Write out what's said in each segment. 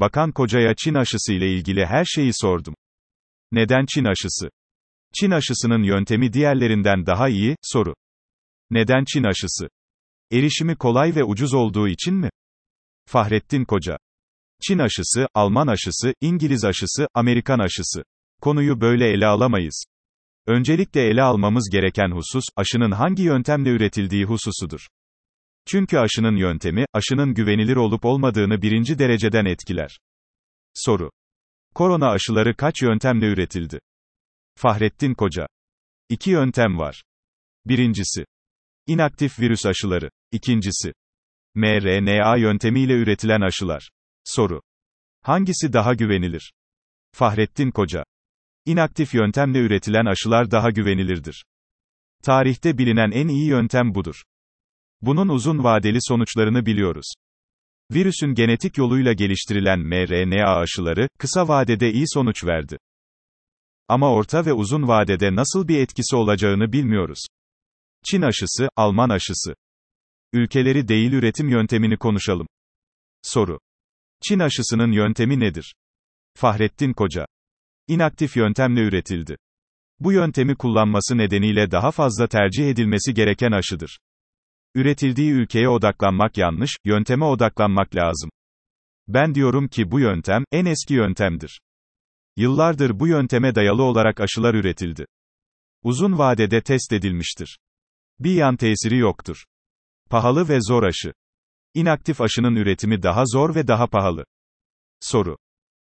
Bakan Koca'ya Çin aşısı ile ilgili her şeyi sordum. Neden Çin aşısı? Çin aşısının yöntemi diğerlerinden daha iyi, soru. Neden Çin aşısı? Erişimi kolay ve ucuz olduğu için mi? Fahrettin Koca. Çin aşısı, Alman aşısı, İngiliz aşısı, Amerikan aşısı. Konuyu böyle ele alamayız. Öncelikle ele almamız gereken husus, aşının hangi yöntemle üretildiği hususudur. Çünkü aşının yöntemi, aşının güvenilir olup olmadığını birinci dereceden etkiler. Soru. Korona aşıları kaç yöntemle üretildi? Fahrettin Koca. İki yöntem var. Birincisi. İnaktif virüs aşıları. İkincisi. mRNA yöntemiyle üretilen aşılar. Soru. Hangisi daha güvenilir? Fahrettin Koca. İnaktif yöntemle üretilen aşılar daha güvenilirdir. Tarihte bilinen en iyi yöntem budur. Bunun uzun vadeli sonuçlarını biliyoruz. Virüsün genetik yoluyla geliştirilen mRNA aşıları, kısa vadede iyi sonuç verdi. Ama orta ve uzun vadede nasıl bir etkisi olacağını bilmiyoruz. Çin aşısı, Alman aşısı. Ülkeleri değil üretim yöntemini konuşalım. Soru. Çin aşısının yöntemi nedir? Fahrettin Koca. İnaktif yöntemle üretildi. Bu yöntemi kullanması nedeniyle daha fazla tercih edilmesi gereken aşıdır. Üretildiği ülkeye odaklanmak yanlış, yönteme odaklanmak lazım. Ben diyorum ki bu yöntem, en eski yöntemdir. Yıllardır bu yönteme dayalı olarak aşılar üretildi. Uzun vadede test edilmiştir. Bir yan tesiri yoktur. Pahalı ve zor aşı. İnaktif aşının üretimi daha zor ve daha pahalı. Soru.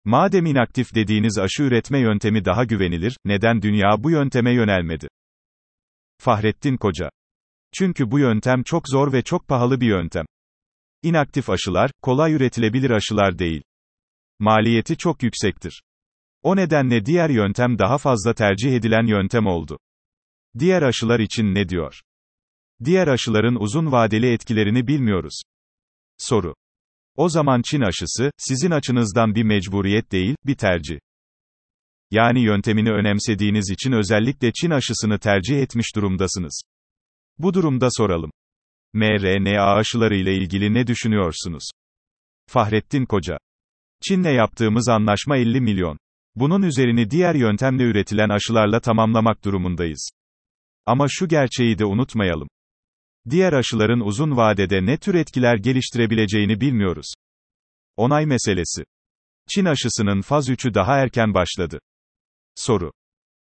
Madem inaktif dediğiniz aşı üretme yöntemi daha güvenilir, neden dünya bu yönteme yönelmedi? Fahrettin Koca. Çünkü bu yöntem çok zor ve çok pahalı bir yöntem. İnaktif aşılar, kolay üretilebilir aşılar değil. Maliyeti çok yüksektir. O nedenle diğer yöntem daha fazla tercih edilen yöntem oldu. Diğer aşılar için ne diyor? Diğer aşıların uzun vadeli etkilerini bilmiyoruz. Soru. O zaman Çin aşısı, sizin açınızdan bir mecburiyet değil, bir tercih. Yani yöntemini önemsediğiniz için özellikle Çin aşısını tercih etmiş durumdasınız. Bu durumda soralım. mRNA aşıları ile ilgili ne düşünüyorsunuz? Fahrettin Koca. Çin'le yaptığımız anlaşma 50 milyon. Bunun üzerini diğer yöntemle üretilen aşılarla tamamlamak durumundayız. Ama şu gerçeği de unutmayalım. Diğer aşıların uzun vadede ne tür etkiler geliştirebileceğini bilmiyoruz. Onay meselesi. Çin aşısının faz 3'ü daha erken başladı. Soru.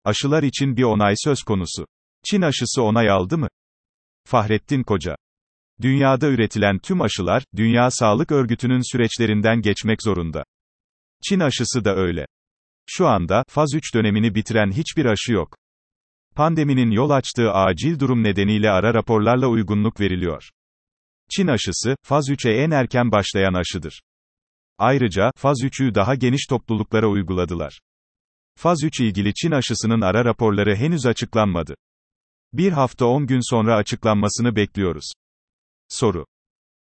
Aşılar için bir onay söz konusu. Çin aşısı onay aldı mı? Fahrettin Koca. Dünyada üretilen tüm aşılar, Dünya Sağlık Örgütü'nün süreçlerinden geçmek zorunda. Çin aşısı da öyle. Şu anda, faz 3 dönemini bitiren hiçbir aşı yok. Pandeminin yol açtığı acil durum nedeniyle ara raporlarla uygunluk veriliyor. Çin aşısı, faz 3'e en erken başlayan aşıdır. Ayrıca, faz 3'ü daha geniş topluluklara uyguladılar. Faz 3 ilgili Çin aşısının ara raporları henüz açıklanmadı. Bir hafta 10 gün sonra açıklanmasını bekliyoruz. Soru.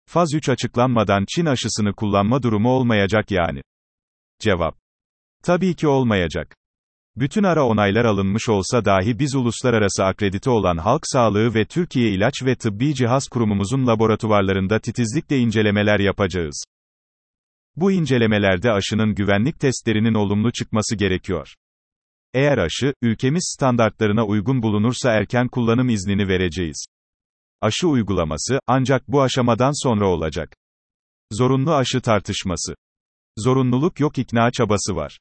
Faz 3 açıklanmadan Çin aşısını kullanma durumu olmayacak yani. Cevap. Tabii ki olmayacak. Bütün ara onaylar alınmış olsa dahi biz uluslararası akredite olan Halk Sağlığı ve Türkiye İlaç ve Tıbbi Cihaz Kurumumuzun laboratuvarlarında titizlikle incelemeler yapacağız. Bu incelemelerde aşının güvenlik testlerinin olumlu çıkması gerekiyor. Eğer aşı, ülkemiz standartlarına uygun bulunursa erken kullanım iznini vereceğiz. Aşı uygulaması, ancak bu aşamadan sonra olacak. Zorunlu aşı tartışması. Zorunluluk yok ikna çabası var.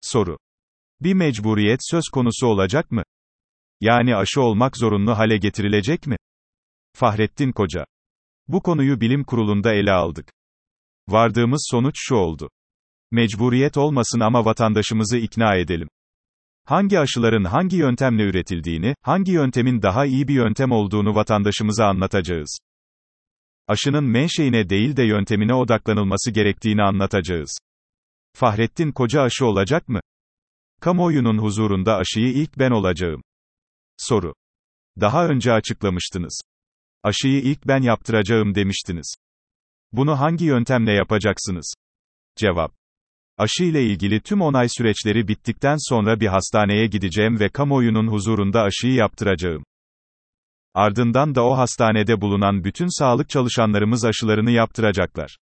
Soru. Bir mecburiyet söz konusu olacak mı? Yani aşı olmak zorunlu hale getirilecek mi? Fahrettin Koca. Bu konuyu bilim kurulunda ele aldık. Vardığımız sonuç şu oldu. Mecburiyet olmasın ama vatandaşımızı ikna edelim. Hangi aşıların hangi yöntemle üretildiğini, hangi yöntemin daha iyi bir yöntem olduğunu vatandaşımıza anlatacağız. Aşının menşeine değil de yöntemine odaklanılması gerektiğini anlatacağız. Fahrettin Koca aşı olacak mı? Kamuoyunun huzurunda aşıyı ilk ben olacağım. Soru. Daha önce açıklamıştınız. Aşıyı ilk ben yaptıracağım demiştiniz. Bunu hangi yöntemle yapacaksınız? Cevap. Aşı ile ilgili tüm onay süreçleri bittikten sonra bir hastaneye gideceğim ve kamuoyunun huzurunda aşıyı yaptıracağım. Ardından da o hastanede bulunan bütün sağlık çalışanlarımız aşılarını yaptıracaklar.